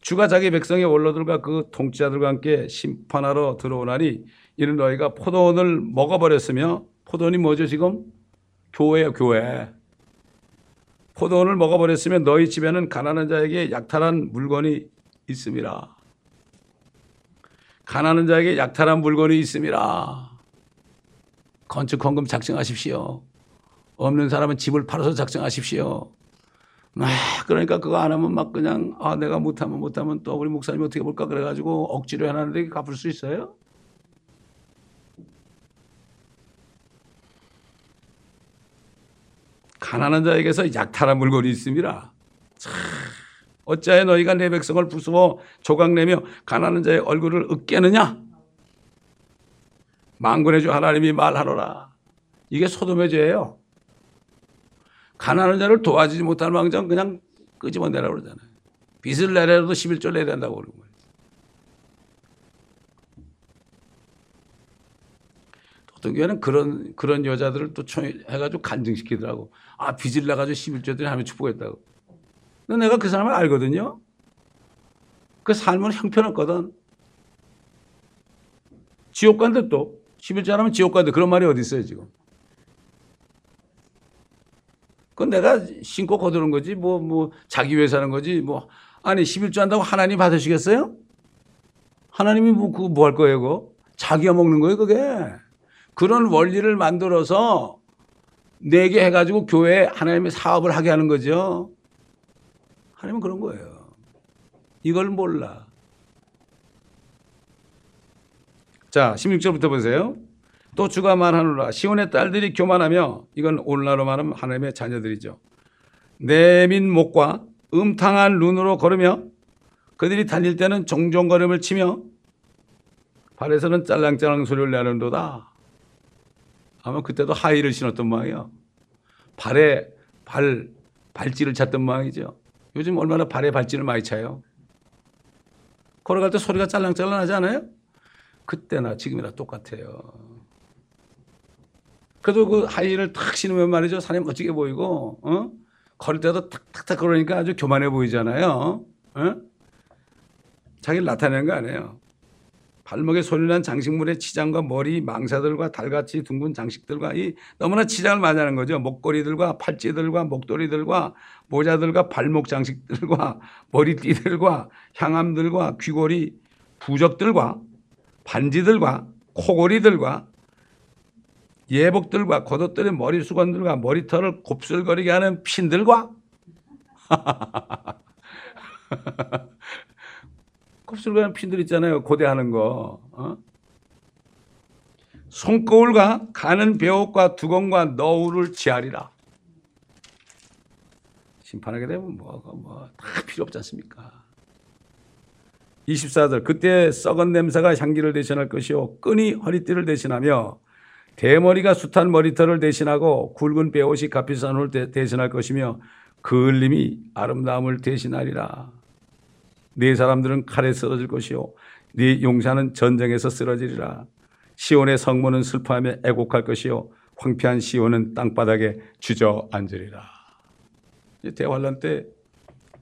주가 자기 백성의 원로들과 그 통치자들과 함께 심판하러 들어오나니 이는 너희가 포도원을 먹어버렸으며 포도원이 뭐죠 지금? 교회예요 교회. 포도원을 먹어버렸으면 너희 집에는 가난한 자에게 약탈한 물건이 있음이라. 가난한 자에게 약탈한 물건이 있음이라. 건축 헌금 작성하십시오. 없는 사람은 집을 팔아서 작성하십시오. 막 그러니까 그거 안 하면 막 그냥 아 내가 못하면 못하면 또 우리 목사님 어떻게 볼까 그래가지고 억지로 해놨는데 갚을 수 있어요? 가난한 자에게서 약탈한 물건이 있습니다. 참, 어찌하여 너희가 내 백성을 부수어 조각내며 가난한 자의 얼굴을 으깨느냐? 망군의 주 하나님이 말하노라. 이게 소돔의 죄예요. 가난한 자를 도와주지 못할 망정 그냥 끄집어내라 그러잖아요. 빚을 내려도 11조 내야 된다고 그러는 거예요. 어떤 교회는 그런, 그런 여자들을 또 해가지고 간증시키더라고. 아, 빚을 내가지고 11조들이 하나님 축복했다고. 근데 내가 그 사람을 알거든요. 그 삶은 형편없거든. 지옥 간데 또. 11조 하면 지옥 간데 그런 말이 어디 있어요, 지금. 그건 내가 신고 거두는 거지, 뭐, 뭐, 자기 위해 사는 거지, 뭐. 아니, 11조 한다고 하나님 받으시겠어요? 하나님이 뭐, 그거 뭐 할 거예요, 그거? 자기가 먹는 거예요, 그게. 그런 원리를 만들어서 내게 해가지고 교회에 하나님의 사업을 하게 하는 거죠. 하나님은 그런 거예요. 이걸 몰라. 자, 16절부터 보세요. 또 주가 말하노라. 시온의 딸들이 교만하며 이건 오늘날로 말하면 하나님의 자녀들이죠. 내민 목과 음탕한 눈으로 걸으며 그들이 다닐 때는 종종 걸음을 치며 발에서는 짤랑짤랑 소리를 내는도다. 아마 그때도 하이를 신었던 모양이요. 발에 발 발찌를 찼던 모양이죠. 요즘 얼마나 발에 발찌를 많이 차요. 걸어갈 때 소리가 짤랑짤랑 하지 않아요? 그때나 지금이나 똑같아요. 그래도 그 하이를 탁 신으면 말이죠. 사람이 멋지게 보이고, 어? 걸을 때도 탁탁탁 걸으니까 아주 교만해 보이잖아요. 어? 자기를 나타내는 거 아니에요. 발목에 소리난 장식물의 치장과 머리, 망사들과 달같이 둥근 장식들과 이 너무나 치장을 많이 하는 거죠. 목걸이들과 팔찌들과 목도리들과 모자들과 발목 장식들과 (laughs) 머리띠들과 향암들과 귀걸이, 부적들과 반지들과 코골이들과 예복들과 겉옷들의 머리 수건들과 머리털을 곱슬거리게 하는 핀들과 (laughs) 곱슬거리는 핀들 있잖아요. 고대하는 거. 어? 손거울과 가는 배옷과 두건과 너울을 지하리라. 심판하게 되면 뭐가 뭐 다 필요 없지 않습니까? 24절 그때 썩은 냄새가 향기를 대신할 것이요 끈이 허리띠를 대신하며 대머리가 숱한 머리털을 대신하고 굵은 배옷이 값비싼 옷을 대신할 것이며 그을림이 아름다움을 대신하리라. 네 사람들은 칼에 쓰러질 것이요 네 용사는 전쟁에서 쓰러지리라. 시온의 성문은 슬퍼하며 애곡할 것이요 황폐한 시온은 땅바닥에 주저앉으리라. 대환란 때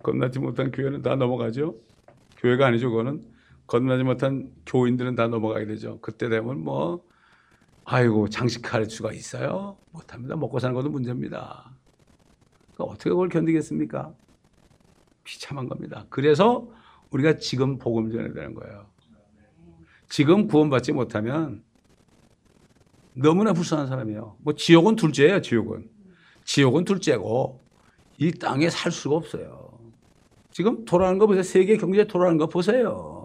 겁나지 못한 교회는 다 넘어가죠. 교회가 아니죠. 그거는 건너지 못한 교인들은 다 넘어가게 되죠. 그때 되면 뭐 아이고 장식할 수가 있어요? 못합니다. 먹고 사는 것도 문제입니다. 그러니까 어떻게 그걸 견디겠습니까? 비참한 겁니다. 그래서 우리가 지금 복음 전해야 되는 거예요. 지금 구원받지 못하면 너무나 불쌍한 사람이에요. 뭐 지옥은 둘째예요, 지옥은. 지옥은 둘째고 이 땅에 살 수가 없어요. 지금 돌아가는 거 보세요. 세계 경제 돌아가는 거 보세요.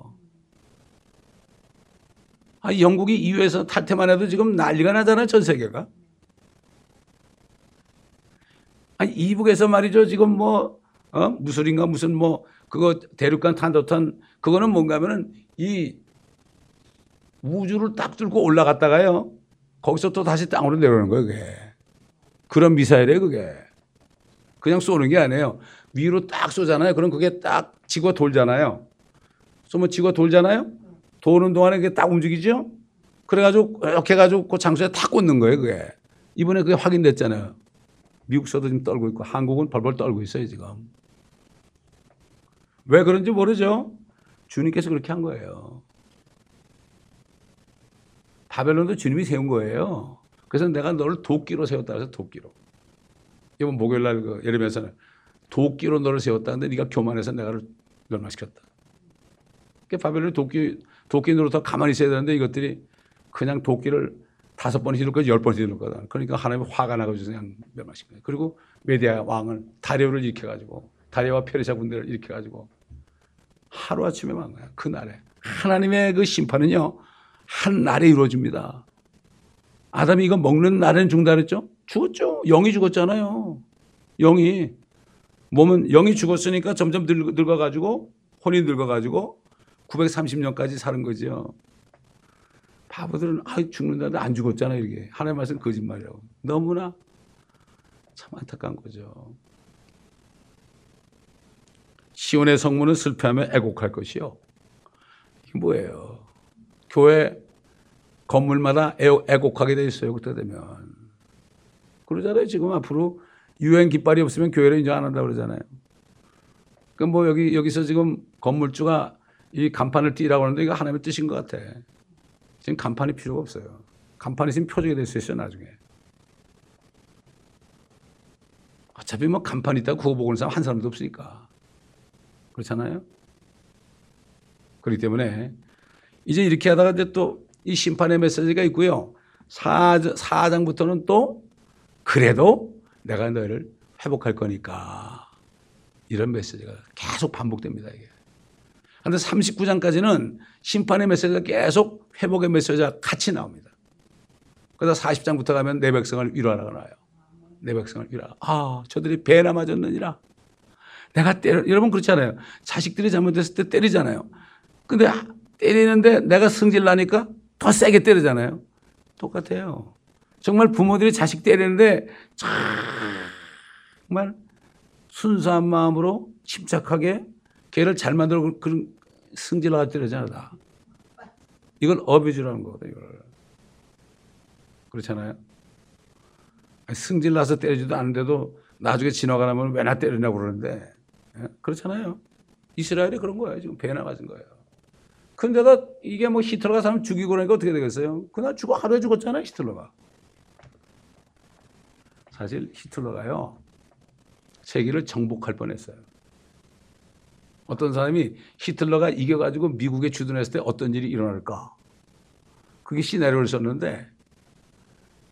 아, 영국이 EU에서 탈퇴만 해도 지금 난리가 나잖아요, 전 세계가. 아니, 이북에서 말이죠. 지금 뭐, 어? 무술인가 무슨 뭐, 그거 대륙간 탄도탄, 그거는 뭔가 하면은 이 우주를 딱 뚫고 올라갔다가요. 거기서 또 다시 땅으로 내려오는 거예요, 그게. 그런 미사일이에요, 그게. 그냥 쏘는 게 아니에요. 위로 딱 쏘잖아요. 그럼 그게 딱 지구가 돌잖아요. 쏘면 지구가 돌잖아요. 도는 동안에 그게 딱 움직이죠. 그래가지고 이렇게 해가지고 그 장소에 탁 꽂는 거예요, 그게. 이번에 그게 확인됐잖아요. 미국서도 지금 떨고 있고 한국은 벌벌 떨고 있어요, 지금. 왜 그런지 모르죠. 주님께서 그렇게 한 거예요. 바벨론도 주님이 세운 거예요. 그래서 내가 너를 도끼로 세웠다 그래서 도끼로. 이번 목요일 날 그 예레미야서는 도끼로 너를 세웠다는데 네가 교만해서 내가 를 멸망시켰다. 그 바벨론이 도끼 도끼 노릇하 가만히 있어야 되는데 이것들이 그냥 도끼를 다섯 번 휘둘 거지 열 번 휘둘 거다. 그러니까 하나님이 화가 나가지고 그냥 멸망시킨 거예요. 그리고 메디아 왕을 다리오를 일으켜가지고 다리오와 페르시아 군대를 일으켜가지고 하루아침에 망한 거야. 그날에. 하나님의 그 심판은요. 한 날에 이루어집니다. 아담이 이거 먹는 죽는다 그랬죠? 죽었죠. 영이 죽었잖아요. 영이. 몸은 영이 죽었으니까 점점 늙, 늙어가지고 혼이 늙어가지고 930년까지 사는 거죠. 바보들은 아 죽는다는데 안 죽었잖아 이게 하나님 말씀 거짓말이라고 너무나 참 안타까운 거죠. 시온의 성문은 슬퍼하며 애곡할 것이요. 이게 뭐예요? 교회 건물마다 애곡하게 돼 있어요. 그때 되면 그러잖아요. 지금 앞으로 유엔 깃발이 없으면 교회를 인정 안 한다 그러잖아요. 그럼 뭐 여기 여기서 지금 건물주가 이 간판을 띄라고 하는데 이거 하나님의 뜻인 것 같아. 지금 간판이 필요가 없어요. 간판이 있으면 표적이 될 수 있어요, 나중에. 어차피 뭐 간판 있다고 그거 보고 있는 사람 한 사람도 없으니까. 그렇잖아요? 그렇기 때문에 이제 이렇게 하다가 이제 또 이 심판의 메시지가 있고요. 4, 4장부터는 또 그래도 내가 너희를 회복할 거니까 이런 메시지가 계속 반복됩니다, 이게. 그런데 39장까지는 심판의 메시지가 계속 회복의 메시지가 같이 나옵니다. 그러다 40장부터 가면 내 백성을 위로하라고 나와요. 내 백성을 위로하라. 아, 저들이 배나 맞았느니라. 내가 때려, 여러분 그렇잖아요. 자식들이 잘못했을 때 때리잖아요. 근데 때리는데 내가 승질 나니까 더 세게 때리잖아요. 똑같아요. 정말 부모들이 자식 때리는데 정말 순수한 마음으로 침착하게 걔를 잘 만들어 그런 승질나게 때리잖아, 다. 이걸 어뷰즈라는 거거든, 이걸. 그렇잖아요. 승질 나서 때리지도 않는데도 나중에 지나가면 왜나 때리냐고 그러는데. 예? 그렇잖아요. 이스라엘이 그런 거예요. 지금 배나 맞은 거예요. 근데다 이게 뭐 히틀러가 사람 죽이고 그러니까 어떻게 되겠어요? 그날 죽어 하루에 죽었잖아요, 히틀러가. 사실 히틀러가요. 세계를 정복할 뻔 했어요. 어떤 사람이 히틀러가 이겨가지고 미국에 주둔했을 때 어떤 일이 일어날까? 그게 시나리오를 썼는데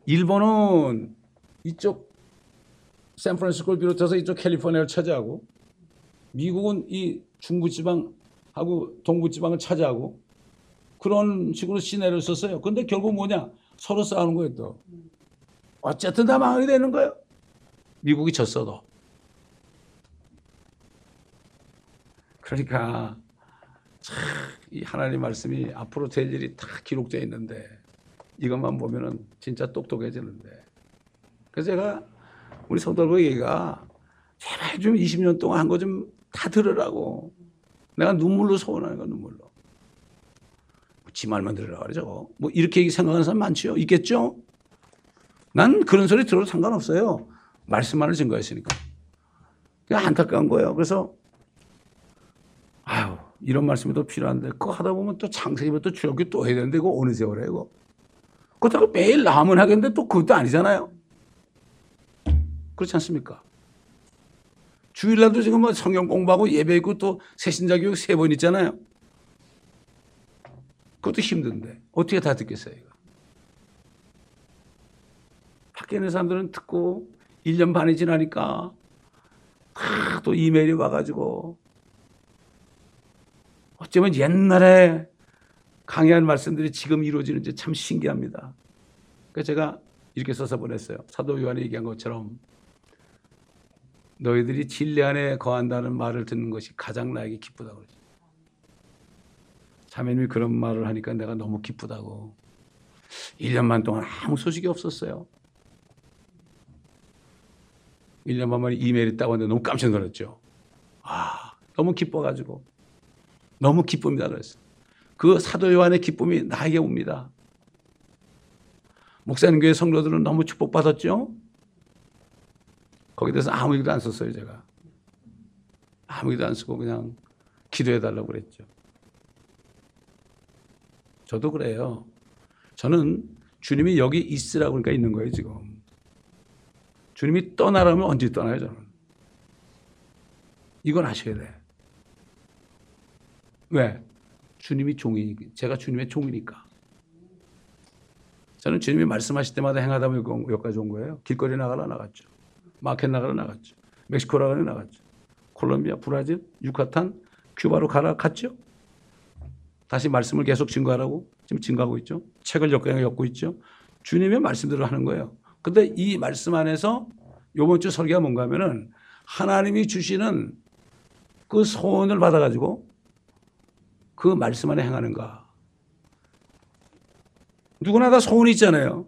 일본은 이쪽 샌프란시스코를 비롯해서 이쪽 캘리포니아를 차지하고 미국은 이 중부지방하고 동부지방을 차지하고 그런 식으로 시나리오를 썼어요. 근데 결국 뭐냐? 서로 싸우는 거예요 또. 어쨌든 다 망하게 되는 거예요. 미국이 졌어도. 그러니까 참이 하나님 말씀이 앞으로 될 일이 다 기록되어 있는데 이것만 보면은 진짜 똑똑해지는데. 그래서 제가 우리 성도들 얘기가 제발 좀 20년 동안 한 거 좀 다 들으라고. 내가 눈물로 소원하는 거 눈물로. 지 말만 들으라 그러죠. 뭐 이렇게 생각하는 사람 많죠. 있겠죠? 난 그런 소리 들어도 상관없어요. 말씀만을 증거했으니까. 안타까운 거예요. 그래서 이런 말씀이 또 필요한데 그거 하다 보면 또 창세기부터 또 출애굽기 또 해야 되는데 이거 어느 세월에 이거 그렇다고 매일 나면 하겠는데 또 그것도 아니잖아요. 그렇지 않습니까? 주일날도 지금 뭐 성경 공부하고 예배 있고 또 새신자 교육 세 번 있잖아요. 그것도 힘든데 어떻게 다 듣겠어요, 이거. 밖에 있는 사람들은 듣고 1년 반이 지나니까 아, 또 이메일이 와가지고 어쩌면 옛날에 강의한 말씀들이 지금 이루어지는지 참 신기합니다. 그래서 제가 이렇게 써서 보냈어요. 사도 요한이 얘기한 것처럼 너희들이 진리 안에 거한다는 말을 듣는 것이 가장 나에게 기쁘다고 그러죠. 자매님이 그런 말을 하니까 내가 너무 기쁘다고. 1년만 동안 아무 소식이 없었어요. 1년만 만에 이메일이 딱 왔는데 너무 깜짝 놀랐죠. 아, 너무 기뻐가지고. 너무 기쁩니다. 그 사도 요한의 기쁨이 나에게 옵니다. 목사님 교회 성도들은 너무 축복받았죠? 거기에 대해서 아무 얘기도 안 썼어요, 제가. 아무 얘기도 안 쓰고 그냥 기도해 달라고 그랬죠. 저도 그래요. 저는 주님이 여기 있으라고 그러니까 있는 거예요, 지금. 주님이 떠나라면 언제 떠나요, 저는. 이건 아셔야 돼. 왜? 주님이 종이니까. 제가 주님의 종이니까. 저는 주님이 말씀하실 때마다 행하다 보면 여기까지 온 거예요. 길거리 나가라 나갔죠. 마켓 나가라 나갔죠. 멕시코 나가라 나갔죠. 콜롬비아, 브라질, 유카탄, 큐바로 가라 갔죠. 다시 말씀을 계속 증거하라고 지금 증거하고 있죠. 책을 역경에 엮고 있죠. 주님의 말씀대로 하는 거예요. 근데 이 말씀 안에서 요번 주 설계가 뭔가 하면은 하나님이 주시는 그 소원을 받아가지고 그 말씀 안에 행하는가. 누구나 다 소원이 있잖아요.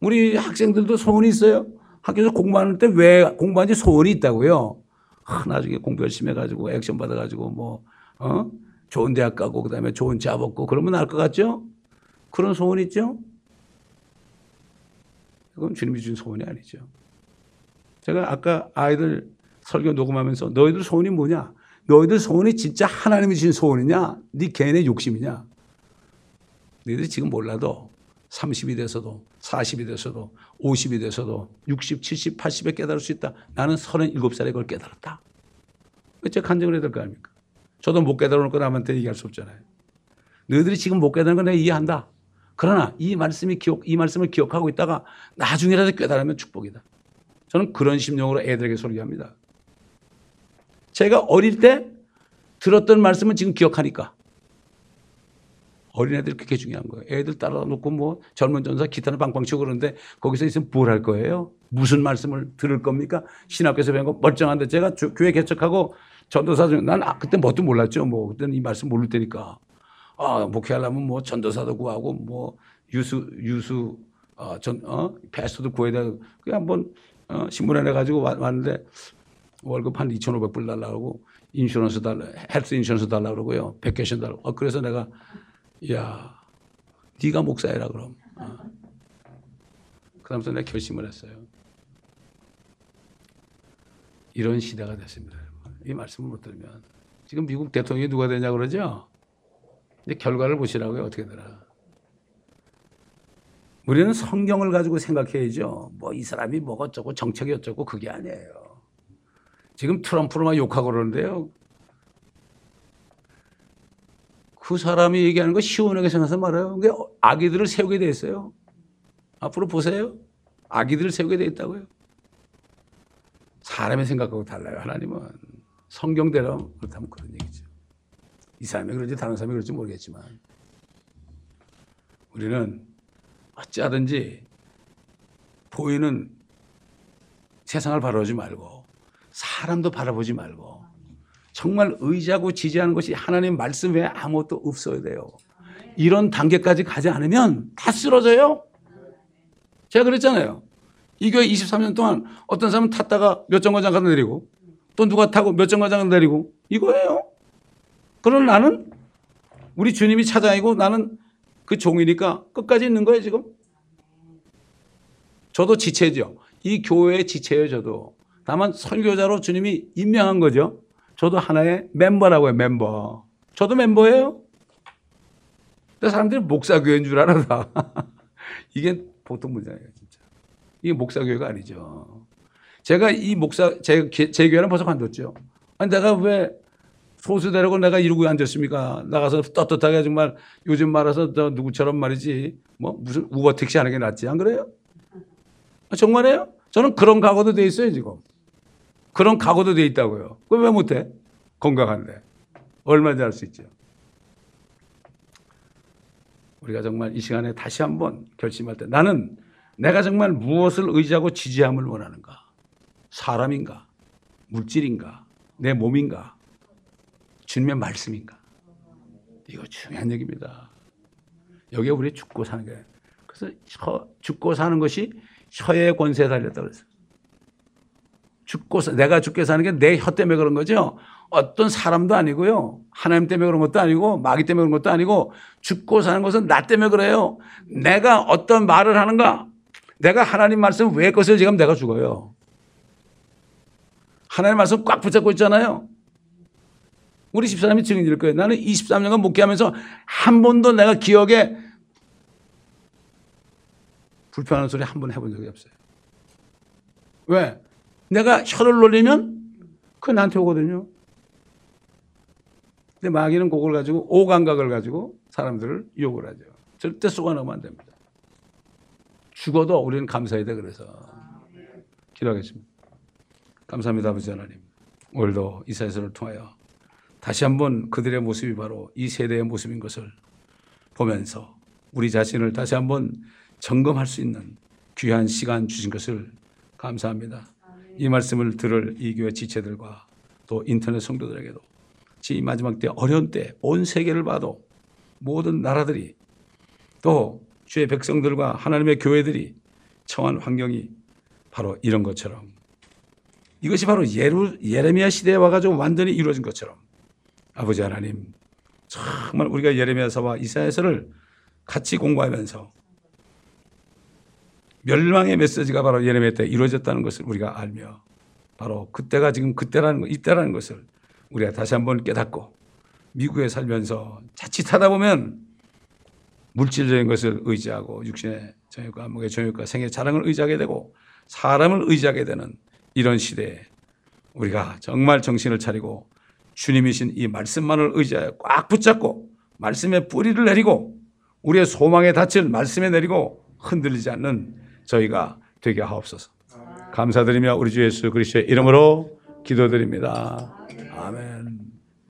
우리 학생들도 소원이 있어요. 학교에서 공부하는 때 왜 공부하는지 소원이 있다고요. 아, 나중에 공부 열심히 해가지고 액션 받아가지고 뭐, 어? 좋은 대학 가고 그 다음에 좋은 잡 얻고 그러면 나을 것 같죠? 그런 소원 있죠? 그건 주님이 준 소원이 아니죠. 제가 아까 아이들 설교 녹음하면서 너희들 소원이 뭐냐? 너희들 소원이 진짜 하나님이 주신 소원이냐? 네 개인의 욕심이냐? 너희들이 지금 몰라도 30이 돼서도 40이 돼서도 50이 돼서도 60, 70, 80에 깨달을 수 있다. 나는 37살에 그걸 깨달았다. 왜 제가 간증을 해야 될 거 아닙니까? 저도 못 깨달은 거 남한테 얘기할 수 없잖아요. 너희들이 지금 못 깨달은 건 내가 이해한다. 그러나 이 말씀이 기억, 이 말씀을 기억하고 있다가 나중에라도 깨달으면 축복이다. 저는 그런 심령으로 애들에게 설교합니다. 제가 어릴 때 들었던 말씀은 지금 기억하니까. 어린애들 그게 중요한 거예요. 애들 따라 놓고 뭐 젊은 전사 기타는 빵빵 치고 그러는데 거기서 있으면 뭘 할 거예요? 무슨 말씀을 들을 겁니까? 신학교에서 배운 거 멀쩡한데 제가 교회 개척하고 전도사 중, 난 아, 그때 뭣도 몰랐죠. 뭐, 그때는 이 말씀 모를 때니까. 아, 목회하려면 뭐 전도사도 구하고 뭐 유수, 유수, 어, 전, 어, 패스도 구해야 돼. 그 한번, 어, 신문에 내가지고 왔는데 월급 한 2,500불 달라고 insurance 달라, health insurance 달라고 그러고요. vacation 달라고. 어, 그래서 내가, 야 네가 목사해라 그럼. 어. 그 다음부터 내가 결심을 했어요. 이런 시대가 됐습니다. 이 말씀을 못 들으면. 지금 미국 대통령이 누가 되냐 그러죠? 이제 결과를 보시라고요. 어떻게 되나. 우리는 성경을 가지고 생각해야죠. 뭐 이 사람이 뭐가 어쩌고 정책이 어쩌고 그게 아니에요. 지금 트럼프를 막 욕하고 그러는데요. 그 사람이 얘기하는 거 시원하게 생각해서 말해요. 그게 아기들을 세우게 돼 있어요. 앞으로 보세요. 아기들을 세우게 돼 있다고요. 사람의 생각하고 달라요. 하나님은. 성경대로 그렇다면 그런 얘기죠. 이 사람이 그런지 다른 사람이 그럴지 모르겠지만 우리는 어찌하든지 보이는 세상을 바라보지 말고 사람도 바라보지 말고 정말 의지하고 지지하는 것이 하나님 말씀 외에 아무것도 없어야 돼요. 이런 단계까지 가지 않으면 다 쓰러져요. 제가 그랬잖아요. 이 교회 23년 동안 어떤 사람은 탔다가 몇 정거장 가다 내리고 또 누가 타고 몇 정거장 내리고 이거예요. 그럼 나는 우리 주님이 찾아이고 나는 그 종이니까 끝까지 있는 거예요 지금. 저도 지체죠. 이 교회의 지체예요 저도. 다만 설교자로 주님이 임명한 거죠. 저도 하나의 멤버라고요 멤버. 저도 멤버예요. 근데 사람들이 목사교회인 줄 알아. 다. (laughs) 이게 보통 문제예요, 진짜. 이게 목사교회가 아니죠. 제가 이 목사, 제, 제 교회는 벌써 관뒀죠. 아니, 내가 왜 소수 데리고 내가 이러고 앉았습니까? 나가서 떳떳하게 정말 요즘 말해서 저 누구처럼 말이지 뭐 무슨 우버 택시 하는 게 낫지 안 그래요? 아, 정말이에요? 저는 그런 각오도 돼 있어요 지금. 그런 각오도 돼 있다고요. 그걸 왜 못해? 건강한데 얼마든지 할 수 있죠. 우리가 정말 이 시간에 다시 한번 결심할 때 나는 내가 정말 무엇을 의지하고 지지함을 원하는가? 사람인가? 물질인가? 내 몸인가? 주님의 말씀인가? 이거 중요한 얘기입니다. 여기에 우리 죽고 사는 거예요. 그래서 혀, 죽고 사는 것이 혀의 권세에 달렸다고 그랬어요. 죽고 사- 내가 죽게 사는 게 내 혀 때문에 그런 거죠. 어떤 사람도 아니고요. 하나님 때문에 그런 것도 아니고 마귀 때문에 그런 것도 아니고 죽고 사는 것은 나 때문에 그래요. 내가 어떤 말을 하는가? 내가 하나님 말씀 왜 것을 지금 내가 죽어요. 하나님 말씀 꽉 붙잡고 있잖아요. 우리 집사람이 증인일 거예요. 나는 23년간 목회하면서 한 번도 내가 기억에 불편한 소리 한 번 해본 적이 없어요. 왜? 내가 혀를 놀리면 그게 나한테 오거든요. 근데 마귀는 그걸 가지고 오감각을 가지고 사람들을 유혹을 하죠. 절대 속아넣으면 안 됩니다. 죽어도 우리는 감사해야 돼 그래서 기도하겠습니다. 감사합니다 아버지 하나님. 오늘도 이사야서를 통하여 다시 한번 그들의 모습이 바로 이 세대의 모습인 것을 보면서 우리 자신을 다시 한번 점검할 수 있는 귀한 시간 주신 것을 감사합니다. 이 말씀을 들을 이 교회 지체들과 또 인터넷 성도들에게도 이 마지막 때 어려운 때 온 세계를 봐도 모든 나라들이 또 주의 백성들과 하나님의 교회들이 처한 환경이 바로 이런 것처럼 이것이 바로 예루, 예레미야 시대에 와가지고 완전히 이루어진 것처럼 아버지 하나님 정말 우리가 예레미야서와 이사야서를 같이 공부하면서 멸망의 메시지가 바로 예레미야 때 이루어졌다는 것을 우리가 알며 바로 그때가 지금 그때라는 것, 이때라는 것을 우리가 다시 한번 깨닫고 미국에 살면서 자칫하다 보면 물질적인 것을 의지하고 육신의 정욕과 목의 정욕과 생의 자랑을 의지하게 되고 사람을 의지하게 되는 이런 시대에 우리가 정말 정신을 차리고 주님이신 이 말씀만을 의지하여 꽉 붙잡고 말씀의 뿌리를 내리고 우리의 소망의 닻을 말씀에 내리고 흔들리지 않는 저희가 되게 하옵소서. 감사드리며 우리 주 예수 그리스도의 이름으로 기도드립니다. 아멘.